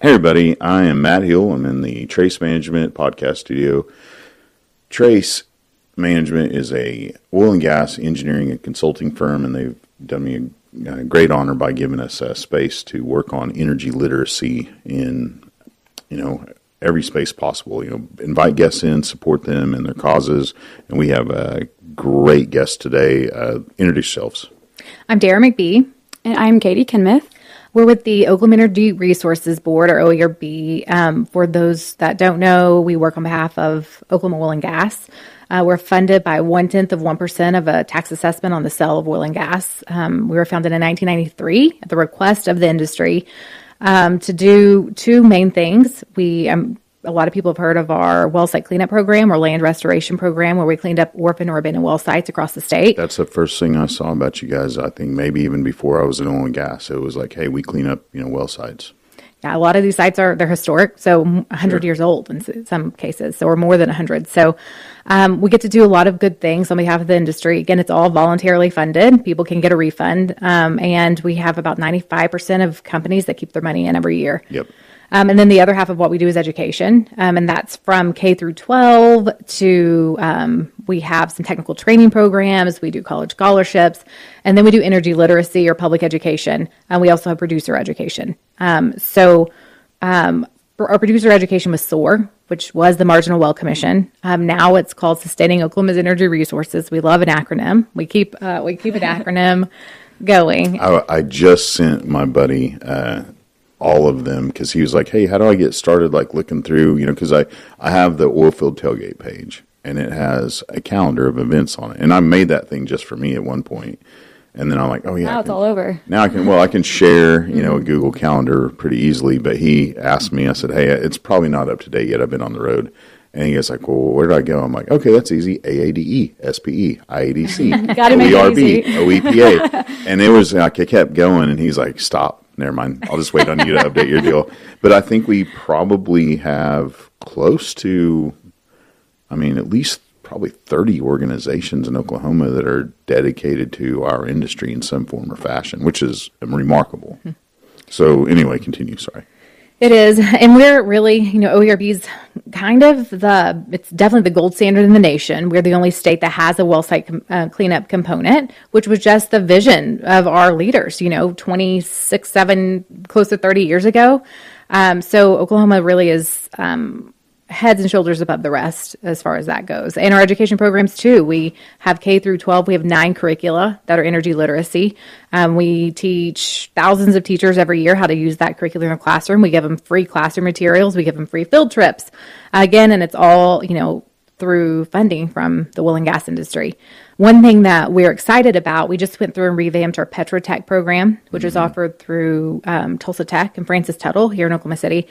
Hey, everybody. I am Matt Hill. I'm in the Trace Management podcast studio. Trace Management is a oil and gas engineering and consulting firm, and they've done me a, great honor by giving us a space to work on energy literacy in, you know, every space possible. You know, invite guests in, support them and their causes, and we have a great guest today. Uh, introduce yourselves. I'm Dara McBee. And I'm Katie Kenmith. We're with the Oklahoma Energy Resources Board, or OERB. Um, for those that don't know, we work on behalf of Oklahoma Oil and Gas. Uh, we're funded by one tenth of 1% of a tax assessment on the sale of oil and gas. Um, we were founded in 1993 at the request of the industry um, to do two main things. We um, a lot of people have heard of our well site cleanup program or land restoration program where we cleaned up orphan or abandoned well sites across the state. That's the first thing I saw about you guys. I think maybe even before I was in oil and gas, it was like, hey, we clean up, you know, well sites. Yeah, a lot of these sites are they're historic, so 100 sure. years old in some cases, so or more than 100. So um, we get to do a lot of good things on behalf of the industry. Again, it's all voluntarily funded. People can get a refund, um, and we have about 95% of companies that keep their money in every year. Yep. Um, and then the other half of what we do is education, um, and that's from K through 12 to um, we have some technical training programs, we do college scholarships, and then we do energy literacy or public education. And we also have producer education. Um, so um, our producer education was SOAR, which was the Marginal Well Commission. Um, now it's called Sustaining Oklahoma's Energy Resources. We love an acronym. We keep uh, we keep an acronym going. I, I, just sent my buddy. Uh, all of them because he was like, "Hey, how do I get started? Like looking through, you know, because I I have the oilfield tailgate page and it has a calendar of events on it, and I made that thing just for me at one point, and then I'm like, oh yeah, now it's all over. Now I can well I can share you know a mm-hmm. Google Calendar pretty easily, but he asked me, I said, hey, it's probably not up to date yet. I've been on the road. And he goes like, well, where did I go? I'm like, okay, that's easy. AADE, SPE, IADC, OERB, OEPA. and it was like, I kept going and he's like, stop never mind. I'll just wait on you to update your deal. But I think we probably have close to, I mean, at least probably 30 organizations in Oklahoma that are dedicated to our industry in some form or fashion, which is remarkable. Mm-hmm. So, anyway, continue. Sorry. It is, and we're really, you know, OERB's kind of the, it's definitely the gold standard in the nation. We're the only state that has a well site com- uh, cleanup component, which was just the vision of our leaders, you know, 26, 7, close to 30 years ago. Um, so Oklahoma really is um, heads and shoulders above the rest as far as that goes. And our education programs too. We have K through 12. We have nine curricula that are energy literacy. Um, we teach thousands of teachers every year how to use that curriculum in the classroom. We give them free classroom materials. We give them free field trips. Again, and it's all you know through funding from the oil and gas industry. One thing that we're excited about, we just went through and revamped our Petrotech program, which mm-hmm. is offered through um, Tulsa Tech and Francis Tuttle here in Oklahoma City.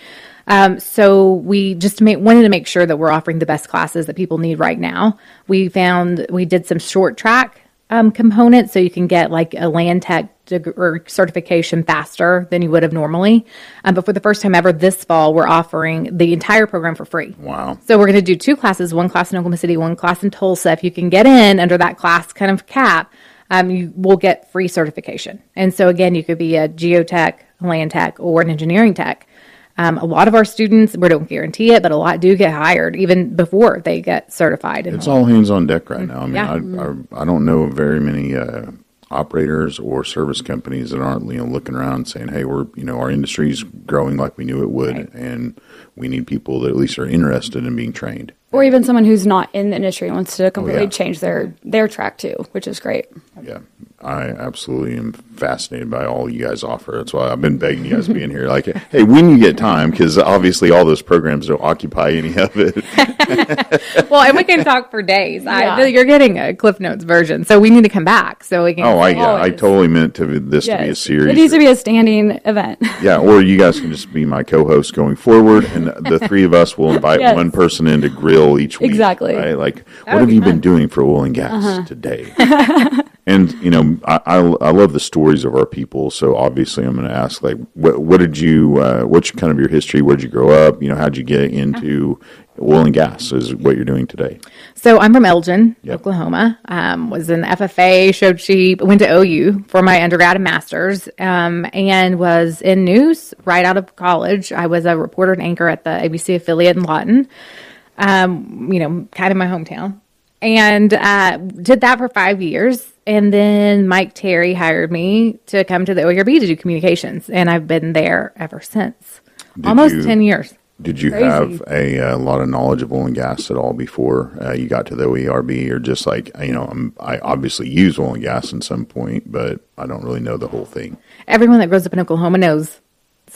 Um, so we just make, wanted to make sure that we're offering the best classes that people need right now. We found we did some short track um, components, so you can get like a land tech or certification faster than you would have normally. Um, but for the first time ever this fall, we're offering the entire program for free. Wow. So we're going to do two classes, one class in Oklahoma City, one class in Tulsa. If you can get in under that class kind of cap, um, you will get free certification. And so again, you could be a geotech, land tech, or an engineering tech. Um, a lot of our students, we don't guarantee it, but a lot do get hired even before they get certified. It's all hands on deck right now. I mean, yeah. I, I, I, don't know very many uh, operators or service companies that aren't you know looking around saying, "Hey, we're you know our industry's growing like we knew it would, right. and we need people that at least are interested in being trained." Or even someone who's not in the industry wants to completely oh, yeah. change their their track too, which is great. Yeah, I absolutely am fascinated by all you guys offer. That's why I've been begging you guys to be in here. Like, hey, when you get time, because obviously all those programs don't occupy any of it. well, and we can talk for days. Yeah. I, you're getting a Cliff Notes version, so we need to come back so we can. Oh, I yeah, I totally meant to this yes. to be a series. It needs to be a standing event. yeah, or you guys can just be my co-host going forward, and the three of us will invite yes. one person in to grill each week. Exactly. Right? Like, that what have you fun. been doing for oil and gas uh-huh. today? And you know, I, I, I love the stories of our people. So obviously, I'm going to ask like, what what did you uh, what's kind of your history? Where did you grow up? You know, how did you get into oil and gas is what you're doing today. So I'm from Elgin, Yep. Oklahoma. Um, was in the FFA, showed sheep, went to OU for my undergrad and master's, um, and was in news right out of college. I was a reporter and anchor at the ABC affiliate in Lawton, um, you know, kind of my hometown, and uh, did that for five years. And then Mike Terry hired me to come to the OERB to do communications, and I've been there ever since. Almost you- 10 years. Did you Crazy. have a, uh lot of knowledge of oil and gas at all before uh, you got to the OERB, or just like you know, I'm, I obviously use oil and gas at some point, but I don't really know the whole thing. everyone that grows up in Oklahoma knows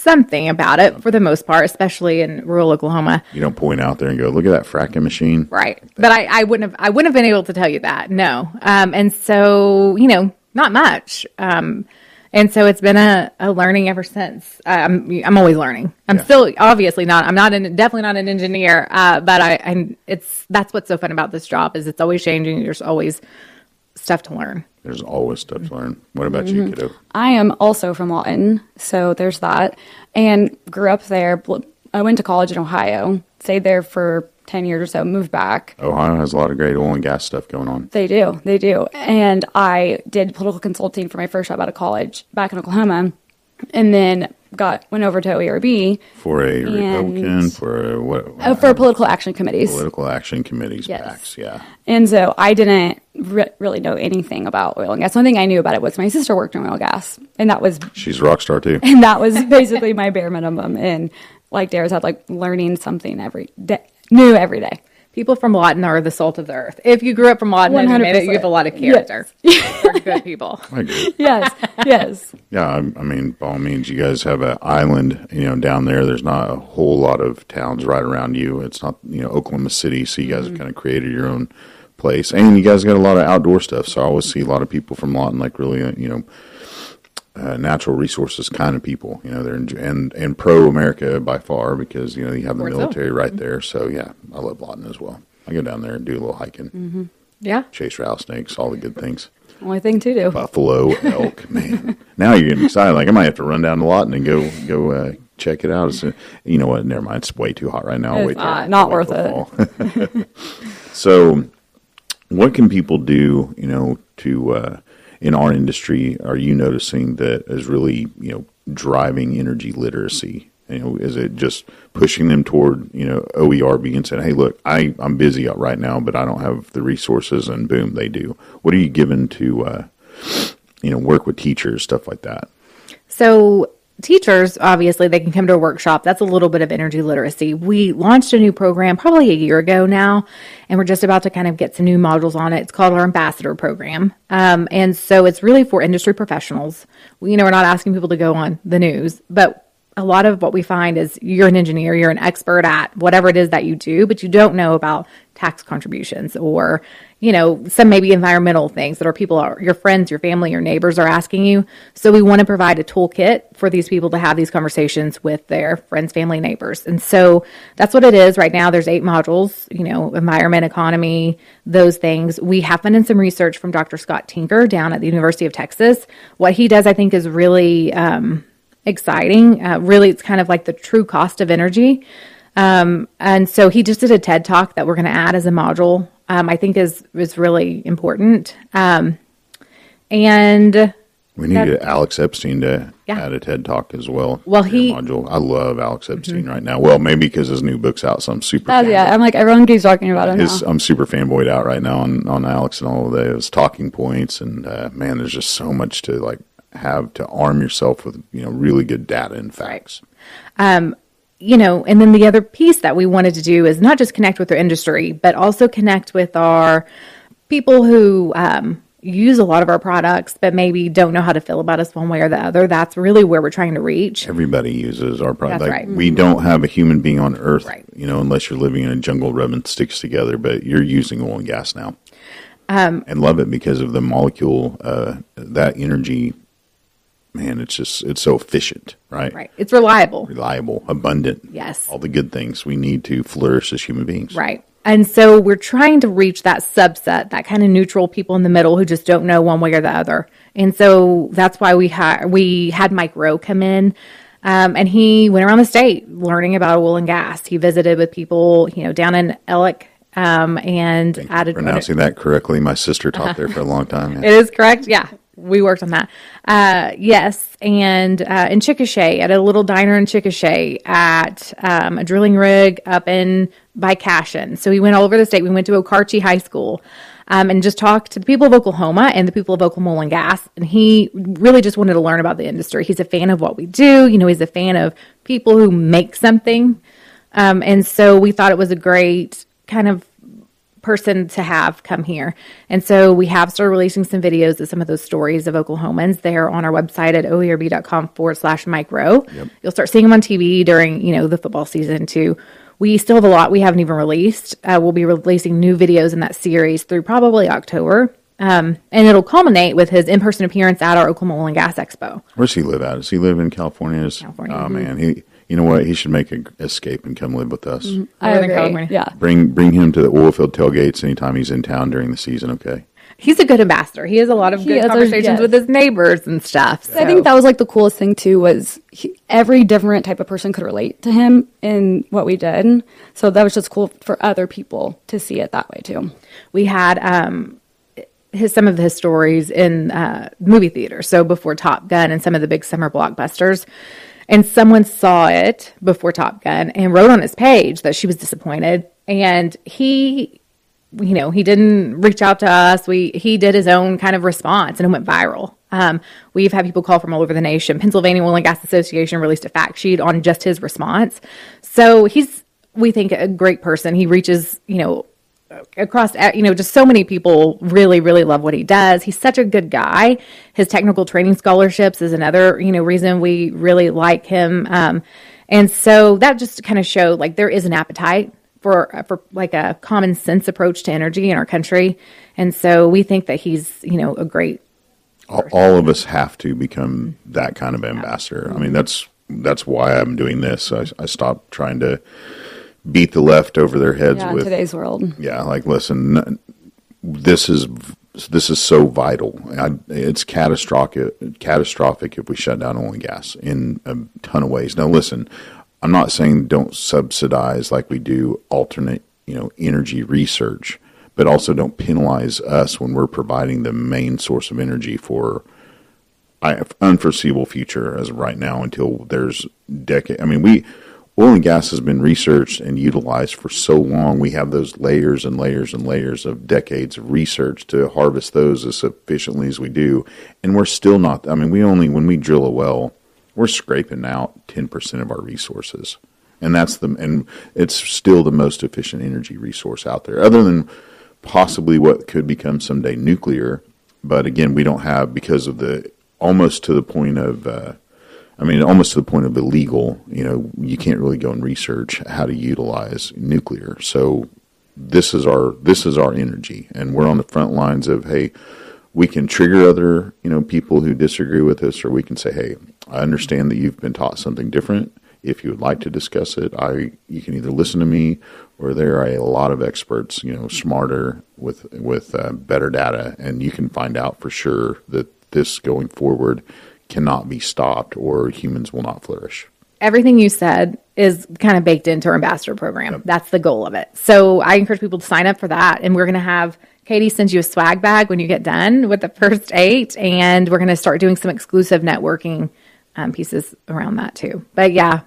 something about it for the most part, especially in rural Oklahoma. You don't point out there and go, "Look at that fracking machine." Right. But I, I wouldn't have I wouldn't have been able to tell you that. No. Um, and so, you know, not much. Um, and so it's been a, a learning ever since. I'm I'm always learning. I'm Yeah. still obviously not. I'm not an, definitely not an engineer. Uh, but I, I it's that's what's so fun about this job is it's always changing. There's always stuff to learn. There's always stuff to learn. What about you, mm-hmm. kiddo? I am also from Lawton, so there's that. And grew up there. I went to college in Ohio, stayed there for 10 years or so, moved back. Ohio has a lot of great oil and gas stuff going on. They do, they do. And I did political consulting for my first job out of college back in Oklahoma, and then got went over to OERB For a Republican, for a what? uh, for political action committees. political action committees, Yes. PACs, yeah. And so I didn't re- really know anything about oil and gas. Only thing I knew about it was my sister worked in oil and gas, and that was She's a rock star too. and that was basically my bare minimum. And like Dara said, like learning something every day, new every day. People from Lawton are the salt of the earth. If you grew up from Lawton and you made it, you have a lot of 100%. character. You're good people. I agree. Yes, yes. Yeah, I, I mean, by all means, you guys have an island, you know, down there. There's not a whole lot of towns right around you. It's not, you know, Oklahoma City, so you guys have kind of created your own place, and you guys got a lot of outdoor stuff. So I always see a lot of people from Lawton, like really, uh, you know, uh, natural resources kind of people. You know, they're in, and and pro America by far because you know you have the so. military right there. So yeah, I love Lawton as well. I go down there and do a little hiking, Yeah. chase rattlesnakes, all the good things. Only thing to do. Buffalo, elk, man. Now you're getting excited. Like I might have to run down to Lawton and go go uh, check it out. It's, you know what? Never mind. It's way too hot right now. It's wait not- not wait worth it. so, what can people do? You know, to uh, in our industry, are you noticing that is really you know driving energy literacy? You know, is it just pushing them toward you know OERB and saying, "Hey, look, I I'm busy right now, but I don't have the resources," and boom, they do. What are you given to uh, you know work with teachers, stuff like that? So teachers, obviously, they can come to a workshop. That's a little bit of energy literacy. We launched a new program probably a year ago now, and we're just about to kind of get some new modules on it. It's called our ambassador program. Um, and so it's really for industry professionals. We, you know, we're not asking people to go on the news, but a lot of what we find is you're an engineer, you're an expert at whatever it is that you do, but you don't know about tax contributions or, you know, some maybe environmental things that are people are your friends, your family, your neighbors are asking you. So we want to provide a toolkit for these people to have these conversations with their friends, family, neighbors. And so that's what it is right now. There's eight modules, you know, environment, economy, those things. We have been in some research from Dr. Scott Tinker down at the University of Texas. What he does, I think, is really, um, exciting. Uh, really, it's kind of like the true cost of energy. Um, and so he just did a TED talk that we're going to add as a module. Um, I think is is really important. Um, and We need That- Alex Epstein to Yeah. add a TED talk as well. Well, he- module. I love Alex Epstein right now. Well, maybe because his new book's out, so I'm super. Oh, yeah, I'm like everyone keeps talking about it His. I'm super fanboyed out right now on, on Alex and all of those talking points, and uh, man, there's just so much to like have to arm yourself with you know really good data and facts. you know, and then the other piece that we wanted to do is not just connect with our industry, but also connect with our people who um, use a lot of our products, but maybe don't know how to feel about us one way or the other. That's really where we're trying to reach. Everybody uses our product. Like, right. We don't have a human being on Earth, Right. you know, unless you're living in a jungle rubbing sticks together. But you're using oil and gas now, Um, and love it because of the molecule, uh, that energy. Man, it's just it's so efficient, right? Right. It's reliable. Reliable, abundant. Yes. all the good things we need to flourish as human beings. Right. And so we're trying to reach that subset, that kind of neutral people in the middle who just don't know one way or the other. And so that's why we had we had Mike Rowe come in Um, and he went around the state learning about oil and gas. He visited with people, you know, down in Ellick um, and added. Pronouncing that correctly. My sister taught there for a long time. It is correct. Yeah, we worked on that. Uh, yes, and uh, in Chickasha, at a little diner in Chickasha, at um, a drilling rig up in by Cashion. So we went all over the state. We went to Okarche High School. Um, and just talked to the people of Oklahoma and the people of Oklahoma and Gas. And he really just wanted to learn about the industry. He's a fan of what we do. You know, he's a fan of people who make something. Um, and so we thought it was a great kind of person to have come here. And so we have started releasing some videos of some of those stories of Oklahomans. They're on our website at oerb.com forward slash Mike Rowe. Yep. You'll start seeing them on TV during, you know, the football season too. We still have a lot we haven't even released. Uh, we'll be releasing new videos in that series through probably October. Um, and it'll culminate with his in-person appearance at our Oklahoma Oil and Gas Expo. Where's he live at? Does he live in California? California. Oh man, he. You know what? He should make an escape and come live with us. Mm-hmm. I agree. California. Yeah. Bring bring him to the oil field tailgates anytime he's in town during the season. Okay he's a good ambassador. He has a lot of he good conversations yes. with his neighbors and stuff. So. I think that was like the coolest thing too was he, every different type of person could relate to him in what we did. So that was just cool for other people to see it that way too. We had um, his some of his stories in uh, movie theaters. So before Top Gun and some of the big summer blockbusters. And someone saw it before Top Gun and wrote on his page that she was disappointed. And he you know, he didn't reach out to us. We he did his own kind of response and it went viral. Um, we've had people call from all over the nation. Pennsylvania Oil and Gas Association released a fact sheet on just his response. So he's we think a great person. He reaches, you know, across you know just so many people really really love what he does he's such a good guy his technical training scholarships is another you know reason we really like him um, and so that just kind of showed like there is an appetite for for like a common sense approach to energy in our country, and so we think that he's you know a great. All, all of us have to become that kind of ambassador. Yeah. I mean, that's that's why I'm doing this. I, I stopped trying to beat the left over their heads yeah, with today's world. Yeah, like listen, this is this is so vital. I, it's catastrophic catastrophic if we shut down oil and gas in a ton of ways. Now, listen, I'm not saying don't subsidize like we do alternate, you know, energy research, but also don't penalize us when we're providing the main source of energy for I unforeseeable future as of right now until there's decade. I mean, we oil and gas has been researched and utilized for so long. We have those layers and layers and layers of decades of research to harvest those as efficiently as we do, and we're still not. I mean, we only when we drill a well we're scraping out 10% of our resources. And that's the and it's still the most efficient energy resource out there other than possibly what could become someday nuclear, but again, we don't have because of the almost to the point of uh, I mean, almost to the point of illegal. You know, you can't really go and research how to utilize nuclear. So this is our this is our energy, and we're on the front lines of hey, we can trigger other you know people who disagree with us, or we can say hey, I understand that you've been taught something different. If you would like to discuss it, I you can either listen to me or there are a lot of experts, you know, smarter with with uh, better data, and you can find out for sure that this going forward cannot be stopped or humans will not flourish. Everything you said is kind of baked into our ambassador program. Yep. That's the goal of it. So I encourage people to sign up for that, and we're going to have Katie sends you a swag bag when you get done with the first eight, and we're going to start doing some exclusive networking um, pieces around that too. But yeah,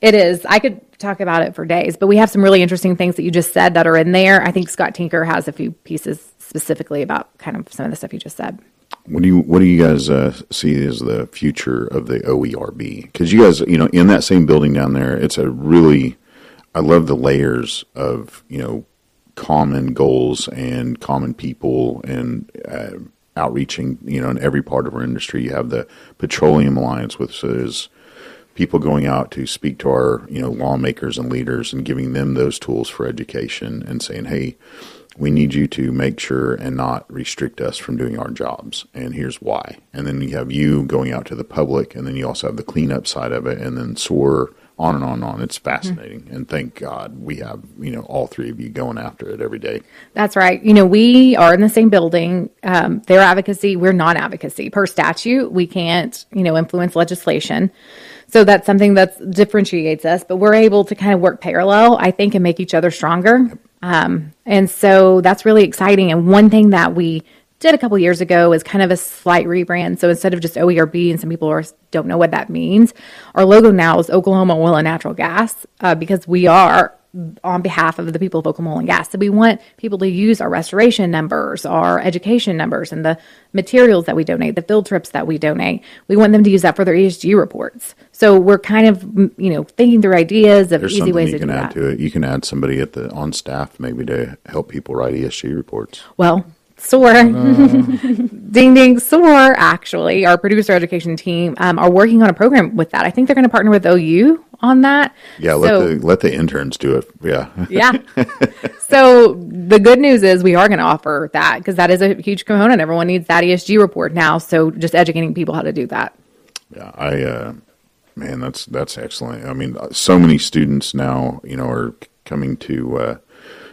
it is. I could talk about it for days, but we have some really interesting things that you just said that are in there. I think Scott Tinker has a few pieces specifically about kind of some of the stuff you just said. What do you What do you guys uh, see as the future of the OERB? Because you guys, you know, in that same building down there, it's a really. I love the layers of you know common goals and common people and uh, outreaching, you know, in every part of our industry. You have the Petroleum Alliance, which is people going out to speak to our, you know, lawmakers and leaders and giving them those tools for education and saying, hey, we need you to make sure and not restrict us from doing our jobs. And here's why. And then you have you going out to the public, and then you also have the cleanup side of it, and then SOAR on and on and on. It's fascinating. Mm-hmm. And thank God we have, you know, all three of you going after it every day. That's right. You know, we are in the same building. Um, their advocacy, we're non advocacy. Per statute, we can't, you know, influence legislation. So that's something that differentiates us, but we're able to kind of work parallel, I think, and make each other stronger. Um, and so that's really exciting. And one thing that we did a couple years ago is kind of a slight rebrand. So instead of just OERB, and some people are, don't know what that means, our logo now is Oklahoma Oil and Natural Gas uh, because we are on behalf of the people of Oklahoma and Gas. So we want people to use our restoration numbers, our education numbers, and the materials that we donate, the field trips that we donate. We want them to use that for their ESG reports. So we're kind of, you know, thinking through ideas of There's easy ways you to can do add that. to it. You can add somebody at the on staff maybe to help people write ESG reports. Well, SOAR, ding ding, SOAR, actually, our producer education team um, are working on a program with that. I think they're going to partner with OU on that. Yeah, let So- the let the interns do it. Yeah. yeah. so the good news is we are going to offer that because that is a huge component. Everyone needs that ESG report now. So just educating people how to do that. Yeah, I uh, man, that's that's excellent. I mean, so many students now, you know, are coming to uh,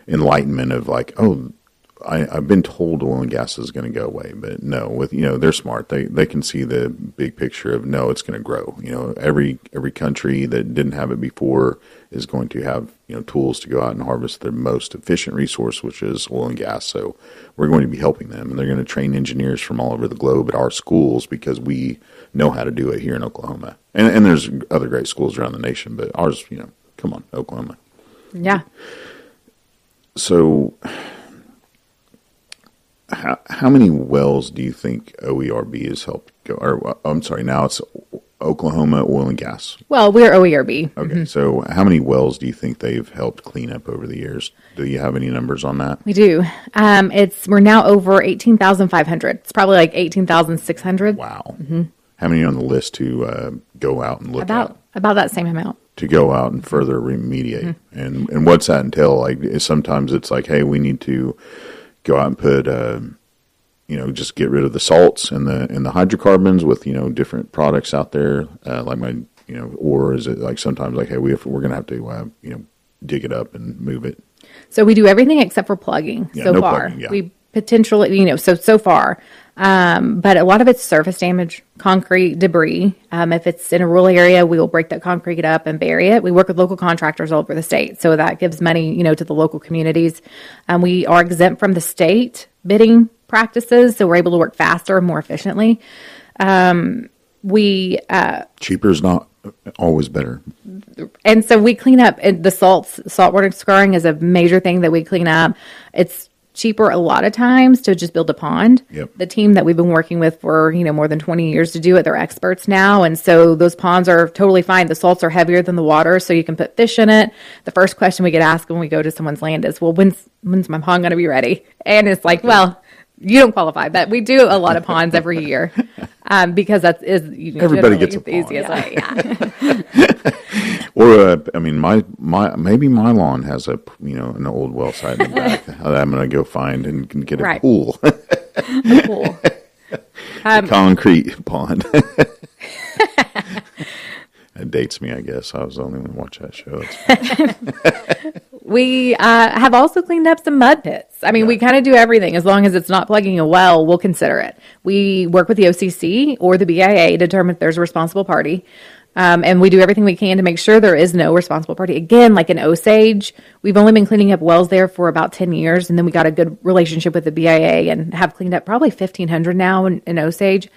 enlightenment of like, oh, I, I've been told oil and gas is going to go away, but no, with you know, they're smart. They they can see the big picture of no, it's going to grow. You know, every every country that didn't have it before is going to have you know tools to go out and harvest their most efficient resource, which is oil and gas. So we're going to be helping them, and they're going to train engineers from all over the globe at our schools because we know how to do it here in Oklahoma. And and there's other great schools around the nation, but ours, you know, come on, Oklahoma. Yeah. So, how how many wells do you think OERB has helped go? Or uh, I'm sorry, now it's Oklahoma Oil and Gas. Well, we're OERB. Okay, so how many wells do you think they've helped clean up over the years? Do you have any numbers on that? We do. Um, it's we're now over eighteen thousand five hundred. It's probably like eighteen thousand six hundred. Wow. How many on the list to uh, go out and look About at? about that same amount. to go out and further remediate. And and what's that entail? Like sometimes it's like, hey, we need to go out and put, uh, you know, just get rid of the salts and the and the hydrocarbons with you know different products out there, uh, like my you know, or is it like sometimes like, hey, we have, we're gonna have to uh, you know dig it up and move it. So we do everything except for plugging Yeah, so no far. plugging, yeah. We potentially, you know, so so far, um, but a lot of it's surface damage, concrete debris. Um, if it's in a rural area, we will break that concrete up and bury it. We work with local contractors all over the state, so that gives money, you know, to the local communities. Um, we are exempt from the state bidding practices, so we're able to work faster and more efficiently. Um, we uh, Cheaper is not always better. and so we clean up and the salts saltwater scarring is a major thing that we clean up it's cheaper a lot of times to just build a pond. Yep. the team that we've been working with for you know more than 20 years to do it they're experts now and so those ponds are totally fine. The salts are heavier than the water so you can put fish in it. The first question we get asked when we go to someone's land is well when's when's my pond going to be ready? And it's like well you don't qualify but we do a lot of ponds every year um, because that is you know, Everybody generally gets a the pond. easiest way yeah. Or uh, I mean, my my maybe my lawn has a you know an old well site in the back that I'm going to go find and can get a Right. pool, cool Um, concrete pond. It dates me, I guess. I was the only one to watch that show. We uh, have also cleaned up some mud pits. I mean, we kind of do everything. As long as it's not plugging a well, we'll consider it. We work with the OCC or the BIA to determine if there's a responsible party. Um, and we do everything we can to make sure there is no responsible party. Again, like in Osage, we've only been cleaning up wells there for about 10 years. And then we got a good relationship with the BIA and have cleaned up probably 1,500 now in, in Osage.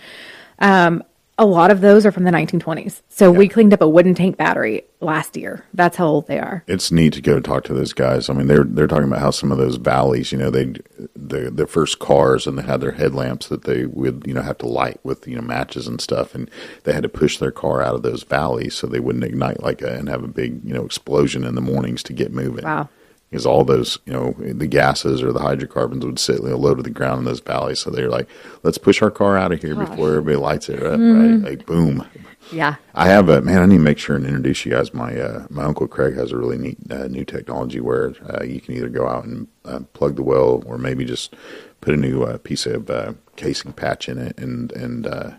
Um, a lot of those are from the 1920s. So we cleaned up a wooden tank battery last year. That's how old they are. it's neat to go talk to those guys. I mean, they're they're talking about how some of those valleys, you know, they the the first cars and they had their headlamps that they would you know have to light with you know matches and stuff, and they had to push their car out of those valleys so they wouldn't ignite like a, and have a big you know explosion in the mornings to get moving. Wow. Because all those, you know, the gases or the hydrocarbons would sit low to the ground in those valleys. So they're like, let's push our car out of here before everybody lights it up, right? Like, boom. Yeah. I have a man. I need to make sure and introduce you guys. My uh, my uncle Craig has a really neat uh, new technology where uh, you can either go out and uh, plug the well, or maybe just put a new uh, piece of uh, casing patch in it, and and uh,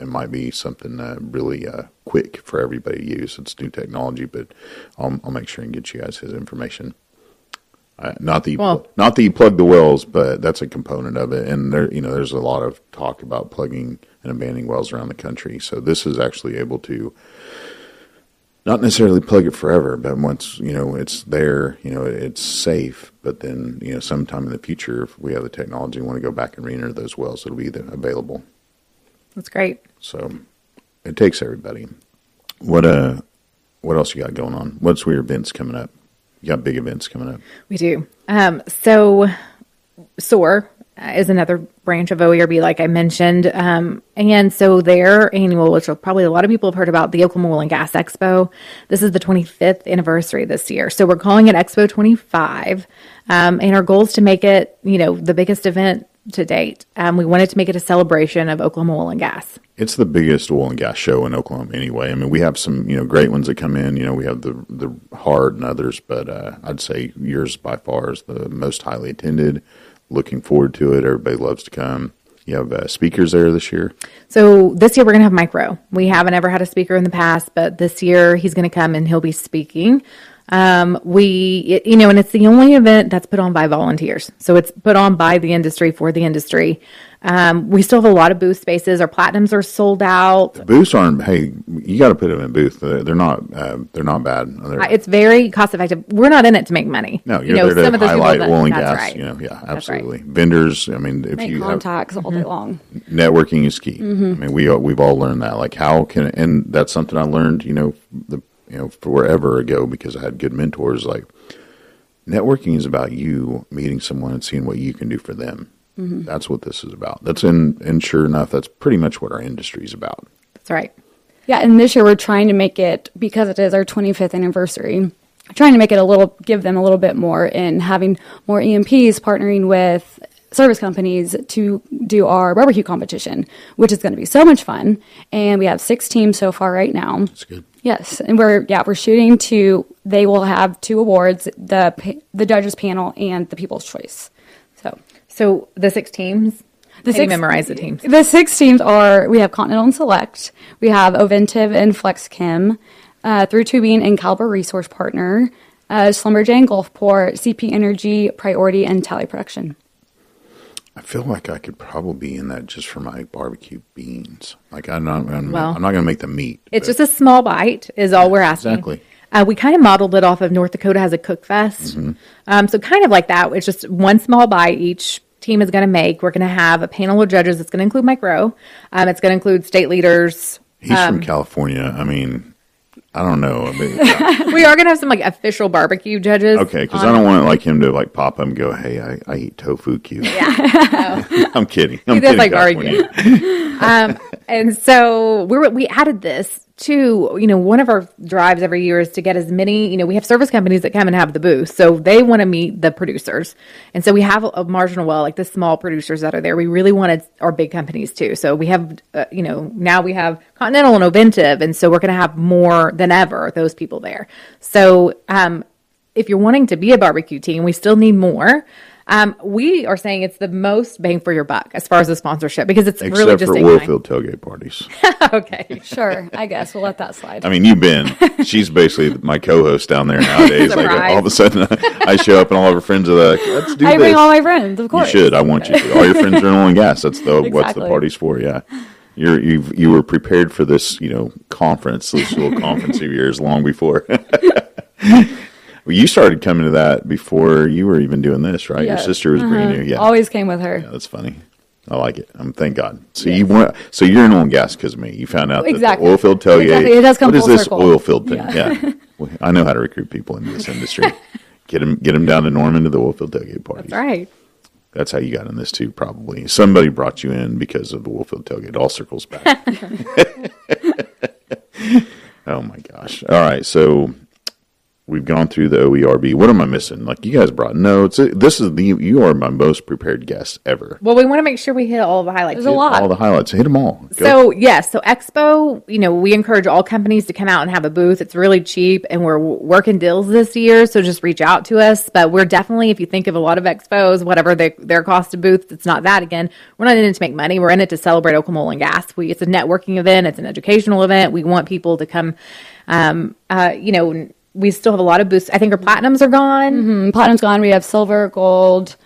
it might be something uh, really uh, quick for everybody to use. It's new technology, but I'll I'll make sure and get you guys his information. Uh, not that you, Well- not that you plug the wells, but that's a component of it. And there, you know, there's a lot of talk about plugging and abandoning wells around the country. So this is actually able to not necessarily plug it forever, but once you know it's there, you know it's safe. But then you know, sometime in the future, if we have the technology and want to go back and re-enter those wells, it'll be available. That's great. So it takes everybody. What uh, what else you got going on? What's your events coming up? You got big events coming up. We do. Um, so, SOAR is another branch of OERB, like I mentioned. Um, and so their annual, which probably a lot of people have heard about, the Oklahoma Oil and Gas Expo. This is the 25th anniversary this year. So we're calling it Expo 25. Um, and our goal is to make it, you know, the biggest event to date. Um, we wanted to make it a celebration of Oklahoma oil and gas. It's the biggest oil and gas show in Oklahoma anyway. I mean, we have some, you know, great ones that come in. You know, we have the the hard and others, but uh, I'd say yours by far is the most highly attended. Looking forward to it. Everybody loves to come. You have uh, speakers there this year. So this year we're going to have Mike Rowe. We haven't ever had a speaker in the past, but this year he's going to come and he'll be speaking. Um, we, you know, and it's the only event that's put on by volunteers. So it's put on by the industry for the industry. Um, we still have a lot of booth spaces. Our platinums are sold out. Booths aren't. Hey, you got to put them in booth. They're, they're not. Uh, they're not bad. They're, Uh, It's very cost effective. We're not in it to make money. no, You you're know, there some to of those highlight that- oil and gas. right. You know, yeah, That's right. absolutely. Vendors. I mean, if Make you have, contacts all day long. networking is key. I mean, we we've all learned that. Like, how can and that's something I learned. You know, the you know forever ago because I had good mentors. Like, networking is about you meeting someone and seeing what you can do for them. Mm-hmm. That's what this is about. That's in and sure enough, that's pretty much what our industry is about. That's right. Yeah, and this year we're trying to make it because it is our 25th anniversary. Trying to make it a little, give them a little bit more in having more E&Ps partnering with service companies to do our barbecue competition, which is going to be so much fun. And we have six teams so far right now. That's good. Yes, and we're yeah we're shooting to. They will have two awards: the the judges panel and the People's Choice. So So the six teams. The How do you six- memorize the teams. The six teams are we have Continental and Select, we have Ovintiv and FlexChem, uh, Thru Tubing and Caliber Resource Partner, uh, Schlumberger, Gulfport, CP Energy, Priority, and Tally Production. I feel like I could probably be in that just for my barbecue beans. Like I'm not. I'm, Well, I'm not going to make the meat. It's but- just a small bite, is all we're asking. exactly. Uh, we kind of modeled it off of North Dakota has a cook fest. Mm-hmm. Um, so kind of like that. It's just one small bite each team is going to make. We're going to have a panel of judges. It's going to include Mike Rowe. Um, it's going to include state leaders. He's um, from California. I mean, I don't know. I mean, we are going to have some like official barbecue judges. Okay, because I don't want like him to like pop up and go, "Hey, I, I eat tofu cube." Yeah, I'm kidding. I'm He does kidding. like California. um, and so we were, we added this to you know one of our drives every year is to get as many you know we have service companies that come and have the booth so they want to meet the producers. And so we have a, a marginal well like the small producers that are there. We really wanted our big companies too. So we have uh, you know now we have continental and Ovintiv and so we're going to have more than ever those people there. So um, if you're wanting to be a barbecue team we still need more um, we are saying it's the most bang for your buck as far as the sponsorship because it's Except really just for a oil nine. tailgate parties. okay. Sure, I guess we'll let that slide. I mean, you've been. She's basically my co-host down there nowadays. like all of a sudden, I show up and all of her friends are like, "Let's do I this." bring all my friends, of you course. should. I want you to. All your friends are in oil and gas. That's the what's the Exactly. party's for. Yeah. You're, you've, you were prepared for this, you know, conference, this little conference of yours long before. Well, you started coming to that before you were even doing this, right? Your sister was bringing you. Yeah. Always came with her. Yeah, that's funny. I like it. Um, thank God. So you want, so you're in oil and gas because of me. You found out Exactly. that the oil field tailgate. Exactly. It does come What is this circle. oil field thing? Yeah. Yeah. Well, I know how to recruit people into this industry. get them, get them down to Norman to the oil field tailgate parties. That's right. That's how you got in this too. Probably somebody brought you in because of the oil field tailgate. It all circles back. oh my gosh! All right, so we've gone through the OERB. What am I missing? Like you guys brought notes. This is the you are my most prepared guest ever. Well, we want to make sure we hit all the highlights. There's a lot. All the highlights. Hit them all. Go. So yes, so Expo, you know, we encourage all companies to come out and have a booth. It's really cheap, and we're working deals this year. So just reach out to us. But we're definitely, if you think of a lot of expos, whatever their their cost of booth, it's not that. Again, we're not in it to make money. We're in it to celebrate Oklahoma and Gas. We it's a networking event. It's an educational event. We want people to come, um, uh, you know. We still have a lot of boosts. I think our platinums are gone Mm, Platinum's gone. We have silver, gold,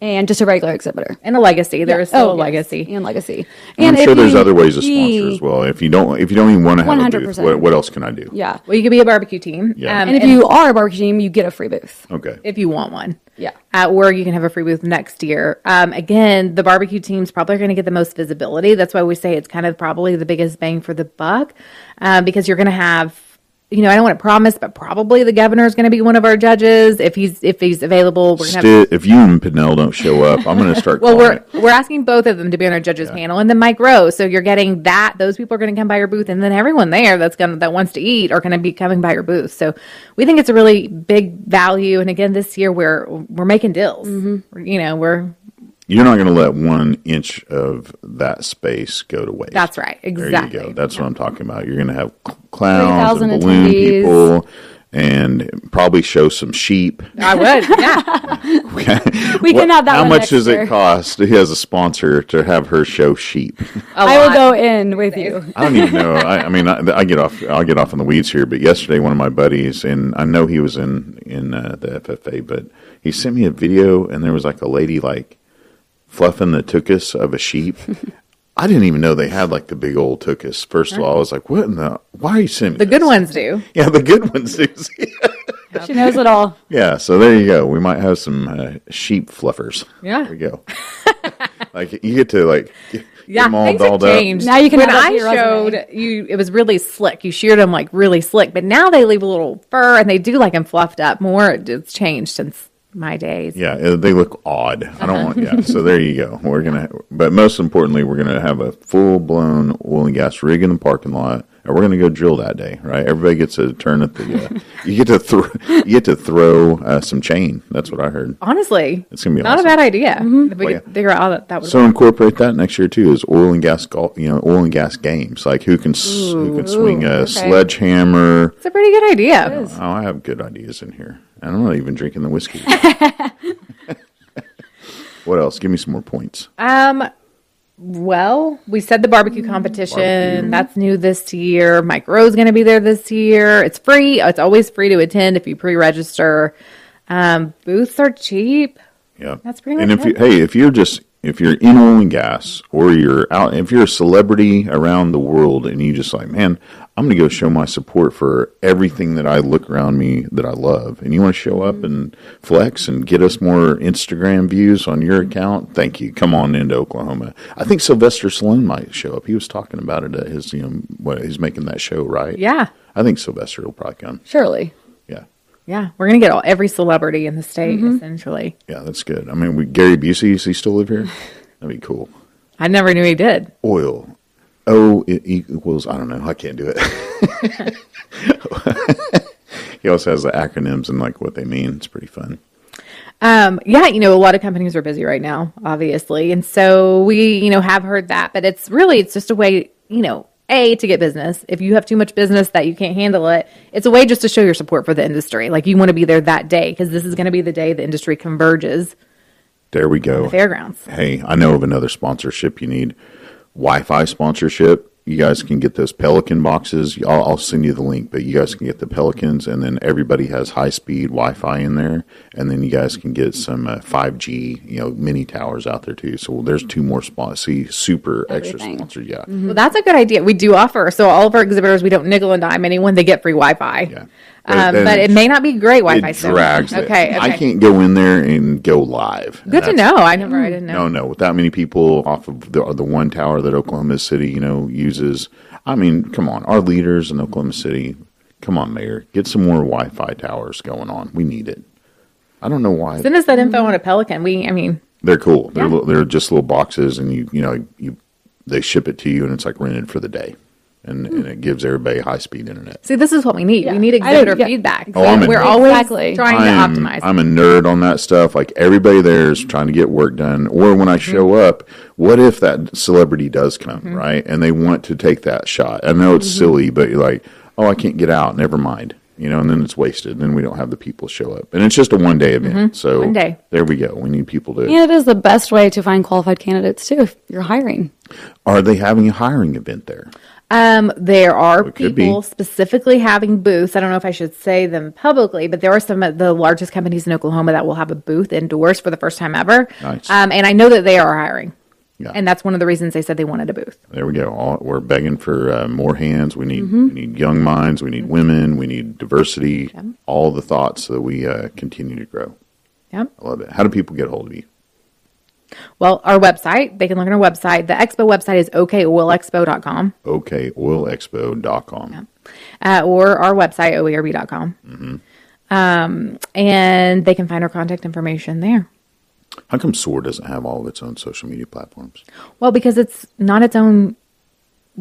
and just a regular exhibitor. and a legacy. There is still a Oh, yes, legacy. and legacy. I'm sure there's you- other ways to sponsor Ye- as well. If you don't, if you don't even want to have a booth, 100%. what, what else can I do? Yeah, Well, you could be a barbecue team. Yeah. Um, and if you are a barbecue team, you get a free booth. Okay. if you want one. Yeah. Uh, or you can have a free booth next year. Um, again, the barbecue teams probably are going to get the most visibility. That's why we say it's kind of probably the biggest bang for the buck uh, because you're going to have. You know, I don't want to promise, but probably the governor is going to be one of our judges if he's if he's available. We're going to have if you and Pinnell don't show up, I'm going to start. well, calling we're it. we're asking both of them to be on our judges panel, and then Mike Rose. So you're getting that; those people are going to come by your booth, and then everyone there that's going that wants to eat are going to be coming by your booth. So we think it's a really big value. And again, this year we're we're making deals. Mm-hmm. You know, we're You're not going to let one inch of that space go to waste. That's right. There Exactly. you go. That's what I'm talking about. You're going to have cl- clowns and balloon attendees. people, and probably show some sheep. I would, yeah. We can have that How one much next does year. it cost? He has a sponsor to have her show sheep. I will go in with you. I don't even know. I, I mean, I, I get off. I'll get off on the weeds here. But yesterday, one of my buddies, and I know he was in in uh, the FFA, but he sent me a video, and there was like a lady like fluffing the tuchus of a sheep. I didn't even know they had like the big old tuchus. First of all, I was like, "What in the? Why are you sending me The good this?" ones do. Yeah, the good ones do. She knows it all. yeah, so there you go. We might have some uh, sheep fluffers. Yeah. there we go. like you get to like get Yeah, them all things have dolled up. changed. Now you can when add that to I your resume. showed you, it was really slick. You sheared them like really slick, but now they leave a little fur and they do like them fluffed up more. It's changed since my days. Yeah, uh, they look odd. I don't want. Yeah, so there you go. We're gonna, but most importantly, we're gonna have a full blown oil and gas rig in the parking lot, and we're gonna go drill that day. Right? Everybody gets a turn at the. Uh, you get to throw. You get to throw uh, some chain. That's what I heard. Honestly, It's gonna be not awesome. a bad idea. If we Well, could yeah. figure out that, that would So incorporate that next year too. Is oil and gas golf? You know, oil and gas games like who can s who can swing a okay. sledgehammer. It's a pretty good idea. Oh, I have good ideas in here. And I'm not even drinking the whiskey. what else? Give me some more points. Um, well, we said the barbecue competition. Barbecue. That's new this year. Mike Rowe's going to be there this year. It's free. It's always free to attend if you pre-register. Um, booths are cheap. Yeah, That's pretty And if you, it. hey, if you're just if you're in oil and gas, or you're out, if you're a celebrity around the world, and you just like, man, I'm going to go show my support for everything that I look around me that I love, and you want to show up and flex and get us more Instagram views on your account, thank you. Come on into Oklahoma. I think Sylvester Stallone might show up. He was talking about it at his, you know, what he's making that show, right? Yeah. I think Sylvester will probably come. Surely. Yeah. Yeah. We're going to get all, every celebrity in the state, Mm-hmm. essentially. Yeah, that's good. I mean, we, Gary Busey, does he still live here? That'd be cool. I never knew he did. oil. O equals I don't know. I can't do it. he also has the acronyms and like what they mean. It's pretty fun. Um, yeah, you know, a lot of companies are busy right now, obviously. And so we, you know, have heard that, but it's really, it's just a way, you know, A, to get business. If you have too much business that you can't handle it, it's a way just to show your support for the industry. Like you want to be there that day because this is going to be the day the industry converges There we go. fairgrounds. Hey, I know of another sponsorship you need. Wi-Fi sponsorship. You guys can get those Pelican boxes. I'll, I'll send you the link, but you guys can get the Pelicans, and then everybody has high-speed Wi-Fi in there, and then you guys can get some uh, 5G, you know, mini towers out there too. So there's two more spots. See, super extra Everything. sponsors. Yeah. Well, that's a good idea. We do offer. So all of our exhibitors, we don't nickel and dime anyone. They get free Wi-Fi. Yeah. Um, but it may not be great Wi-Fi. it drags. it. Okay. Okay. I can't go in there and go live. Good to know. I never. I didn't know. No, no, with that many people off of the the one tower that Oklahoma City, you know, uses. I mean, come on, our leaders in Oklahoma City. Come on, Mayor, get some more Wi-Fi towers going on. We need it. I don't know why Send us that info on a Pelican. We, I mean, they're cool. They're Yeah. they're just little boxes, and you you know you they ship it to you, and it's like rented for the day, and, and it gives everybody high speed internet. see, this is what we need. Yeah. We need I didn't- exhibitor yeah. feedback. Oh, I'm in We're always Exactly. trying I to am, optimize. I'm a nerd on that stuff. Like everybody there is trying to get work done. Or when I show Mm-hmm. up, what if that celebrity does come, right? And they want to take that shot. I know Mm-hmm. it's silly, but you're like, oh, I can't get out. Never mind. You know, and then it's wasted. And Then we don't have the people show up. And it's just a one day event. So Mm-hmm. One day. there we go. We need people to. And it is the best way to find qualified candidates too if you're hiring. Are they having a hiring event there? Um, there are It people specifically having booths. I don't know if I should say them publicly, but there are some of the largest companies in Oklahoma that will have a booth indoors for the first time ever. Nice. Um, and I know that they are hiring. Yeah. And that's one of the reasons they said they wanted a booth. There we go. All, we're begging for uh, more hands. We need Mm-hmm. we need young minds. We need women. We need diversity. All the thoughts so that we uh, continue to grow. Yep. I love it. How do people get a hold of you? Well, our website, they can look on our website. The expo website is okoilexpo.com OKOilexpo.com. uh, or our website, oerb.com. Mm-hmm. Um, and they can find our contact information there. How come SOAR doesn't have all of its own social media platforms? Well, because it's not its own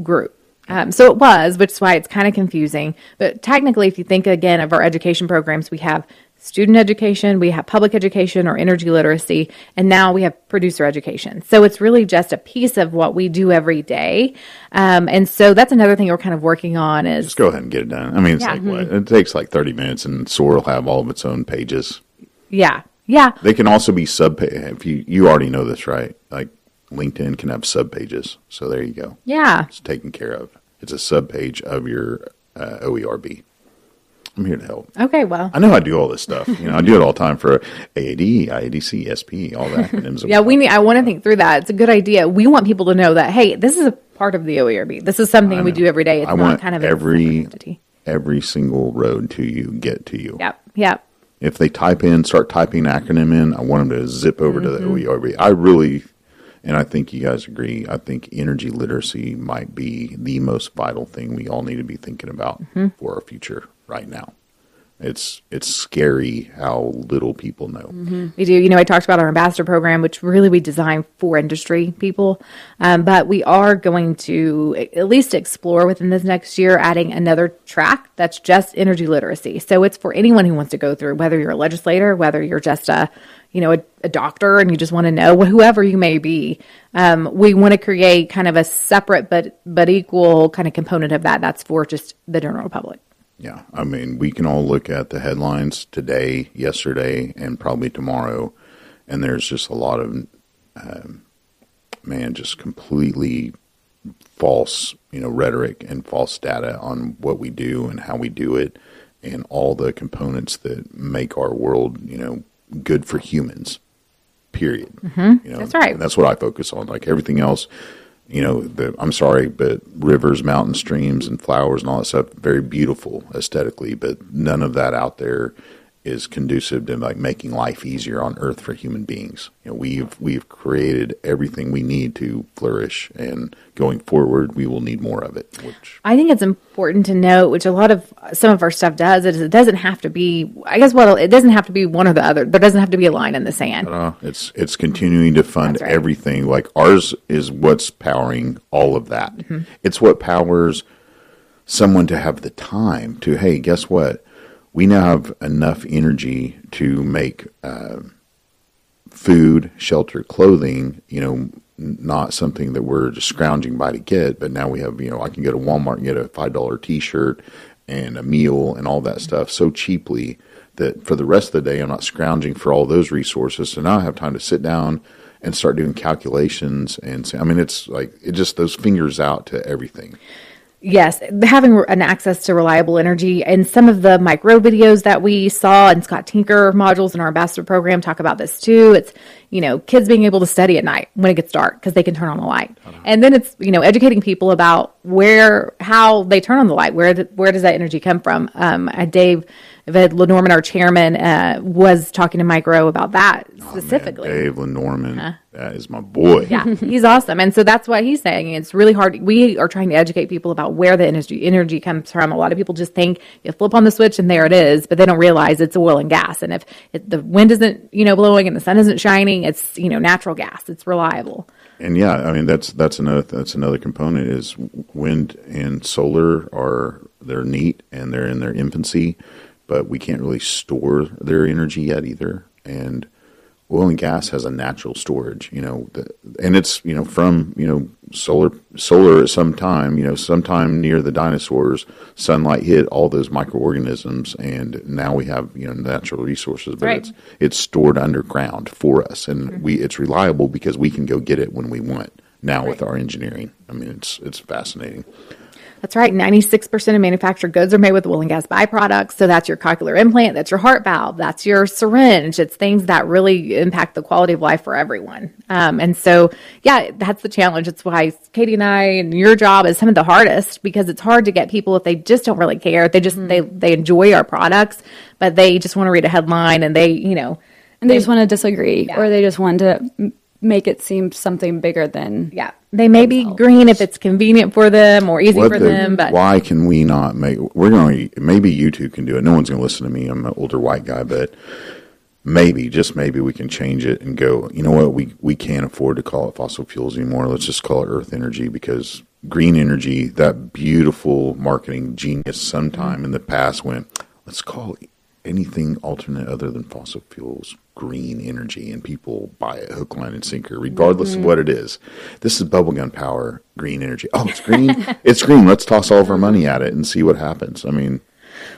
group. Um, so it was, which is why it's kind of confusing. But technically, if you think again of our education programs, we have student education, we have public education or energy literacy, and now we have producer education. So it's really just a piece of what we do every day. Um, and so that's another thing we're kind of working on is Just go ahead and get it done. I mean, it's Yeah. like what? It takes like 30 minutes, and SOAR will have all of its own pages. yeah, yeah, They can also be sub. If you you already know this, right? Like LinkedIn can have sub pages. So there you go. yeah. It's taken care of. It's a sub page of your uh, OERB. I'm here to help. Okay, well, I know I do all this stuff. You know, I do it all the time for AAD, IADC, SP, all the acronyms. that Yeah, we need. I want to think through that. It's a good idea. We want people to know that hey, this is a part of the OERB. This is something we do every day. It's I not want kind of every every single road to you get to you. Yep, yep. If they type in, start typing acronym in, I want them to zip over to the Mm-hmm. OERB. I really, and I think you guys agree. I think energy literacy might be the most vital thing we all need to be thinking about Mm-hmm. for our future right now. It's it's scary how little people know. We do. You know, I talked about our ambassador program, which really we designed for industry people. Um, but we are going to at least explore within this next year adding another track that's just energy literacy. So it's for anyone who wants to go through, whether you're a legislator, whether you're just a, you know, a, a doctor and you just want to know whoever you may be. Um, we want to create kind of a separate but but equal kind of component of that. That's for just the general public. Yeah, I mean, we can all look at the headlines today, yesterday, and probably tomorrow, and there's just a lot of, um, man, just completely false, you know, rhetoric and false data on what we do and how we do it, and all the components that make our world, you know, good for humans. Period. Mm-hmm. You know, That's right. That's what I focus on. Like everything else, you know, the, I'm sorry, but rivers, mountain streams, and flowers and all that stuff, very beautiful aesthetically, but none of that out there is conducive to like making life easier on Earth for human beings. You know, we've we've created everything we need to flourish, and going forward, we will need more of it. Which I think it's important to note, which a lot of some of our stuff does, is it doesn't have to be. I guess what it doesn't have to be one or the other. There doesn't have to be a line in the sand. uh, it's it's continuing to fund right. everything. Like ours is what's powering all of that. Mm-hmm. It's what powers someone to have the time to. Hey, guess what? We now have enough energy to make uh, food, shelter, clothing. You know, not something that we're just scrounging by to get, but now we have. You know, I can go to Walmart and get a five dollar T-shirt and a meal and all that stuff so cheaply that for the rest of the day I'm not scrounging for all those resources. So now I have time to sit down and start doing calculations and say, I mean, it's like it just those fingers out to everything. Yes, having an access to reliable energy and some of the Mike Rowe videos that we saw and Scott Tinker modules in our ambassador program talk about this too. It's, you know, kids being able to study at night when it gets dark because they can turn on the light. Uh-huh. And then it's, you know, educating people about where, how they turn on the light, where, the, where does that energy come from? Um, uh, Dave, Ved Lenormand, our chairman, uh, was talking to Mike Rowe about that specifically. Man, Dave Lenormand, that is my boy. Yeah, he's awesome. And so that's what he's saying. It's really hard. We are trying to educate people about where the energy energy comes from. A lot of people just think you flip on the switch and there it is, but they don't realize it's oil and gas. And if it, the wind isn't, you know, blowing and the sun isn't shining, it's, you know, natural gas. It's reliable. And yeah, I mean that's that's another that's another component is wind and solar are they're neat and they're in their infancy, but we can't really store their energy yet either. And oil and gas has a natural storage, you know, the, and it's you know from you know solar solar at some time, you know, sometime near the dinosaurs, sunlight hit all those microorganisms, and now we have you know natural resources, but Right. it's it's stored underground for us, and we it's reliable because we can go get it when we want. Now with our engineering, I mean, it's it's fascinating. That's right. 96% of manufactured goods are made with oil and gas byproducts. So that's your cochlear implant, that's your heart valve, that's your syringe. It's things that really impact the quality of life for everyone. Um, and so, yeah, that's the challenge. It's why Katie and I and your job is some of the hardest because it's hard to get people if they just don't really care. They just, they, they enjoy our products, but they just want to read a headline and they, you know, and they just want to disagree or they just want to make it seem something bigger than yeah, they may be green if it's convenient for them or easy What for the- them, but why can we not make? We're going. to Maybe you two can do it. No one's going to listen to me. I'm an older white guy, but maybe, just maybe, we can change it and go. You know what? We we can't afford to call it fossil fuels anymore. Let's just call it Earth energy because green energy, that beautiful marketing genius, sometime in the past went. Let's call anything alternate other than fossil fuels green energy, and people buy it hook, line, and sinker, regardless of mm-hmm. what it is. This is bubblegum power, green energy. Oh, it's green. it's green. Let's toss all of our money at it and see what happens. I mean,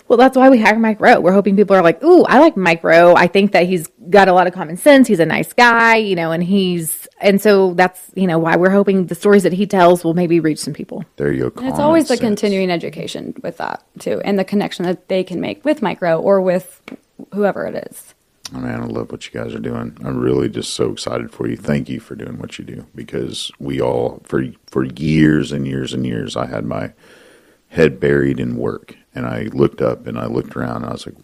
Well, that's why we hire Mike Rowe. We're hoping people are like, "Ooh, I like Mike Rowe. I think that he's got a lot of common sense. He's a nice guy, you know, and he's and so that's you know why we're hoping the stories that he tells will maybe reach some people." there you go. It's common always the continuing education with that too, and the connection that they can make with Mike Rowe or with whoever it is. Oh, man, I love what you guys are doing. I'm really just so excited for you. Thank you for doing what you do because we all for for years and years and years I had my head buried in work and I looked up and I looked around and I was like,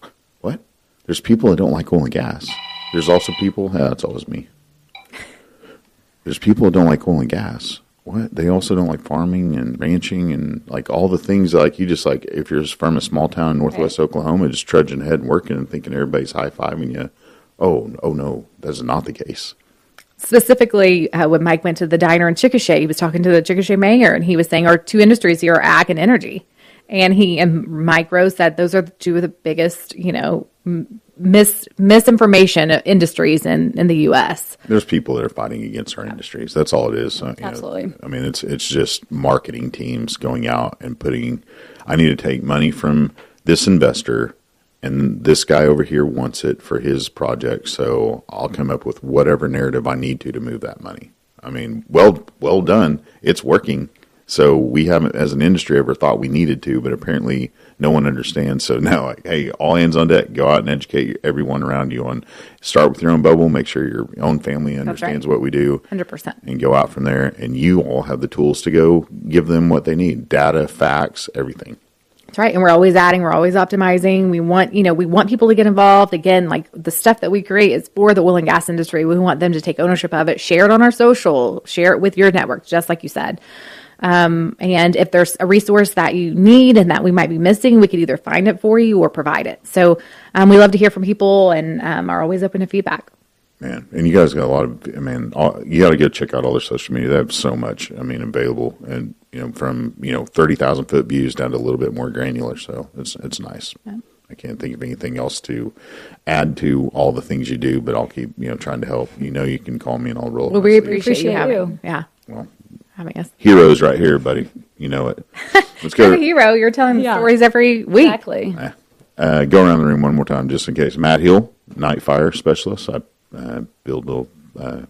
"What? There's people that don't like oil and gas. There's also people, yeah, that's always me. There's people that don't like oil and gas. What? They also don't like farming and ranching and like all the things like you just like if you're from a small town in northwest Oklahoma, just trudging ahead and working and thinking everybody's high fiving you. Oh, oh no, that's not the case. Specifically, uh, when Mike went to the diner in Chickasha, he was talking to the Chickasha mayor, and he was saying our two industries here are ag and energy. And he and Mike Rowe said those are the two of the biggest, you know, m- mis misinformation industries in in the U.S. There's people that are fighting against our industries. That's all it is. Uh, you know, Absolutely. I mean, it's it's just marketing teams going out and putting. I need to take money from this investor, and this guy over here wants it for his project. So I'll come up with whatever narrative I need to to move that money. I mean, well, well done. It's working. So we haven't, as an industry, ever thought we needed to, but apparently no one understands. So now, like, hey, all hands on deck. Go out and educate everyone around you on. Start with your own bubble. Make sure your own family understands what we do, Hundred percent. and go out from there. And you all have the tools to go give them what they need: data, facts, everything. That's right. And we're always adding, we're always optimizing. We want, you know, we want people to get involved. Again, like the stuff that we create is for the oil and gas industry. We want them to take ownership of it, share it on our social, share it with your network, just like you said. Um, and if there's a resource that you need and that we might be missing, we could either find it for you or provide it. So um, we love to hear from people and um, are always open to feedback. Man, and you guys got a lot of. I mean, all, you got to go check out all their social media. They have so much. I mean, available, and you know, from you know thirty thousand foot views down to a little bit more granular. So it's it's nice. I can't think of anything else to add to all the things you do, but I'll keep you know trying to help. You know, you can call me and I'll roll. Well, we sleeves. appreciate, you Appreciate having, you. yeah, Well, having us. heroes right here, buddy. You know it. Let's You're go. a hero. You're telling Yeah. stories every week. Exactly. Uh, go around the room one more time, just in case. Matt Hill, night fire specialist. I uh, build little uh,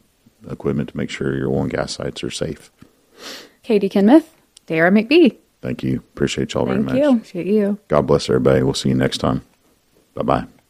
equipment to make sure your oil and gas sites are safe. Katie Kinmouth. Dara McBee. Thank you. Appreciate y'all very Thank much. you. Appreciate you. God bless everybody. We'll see you next time. Bye bye.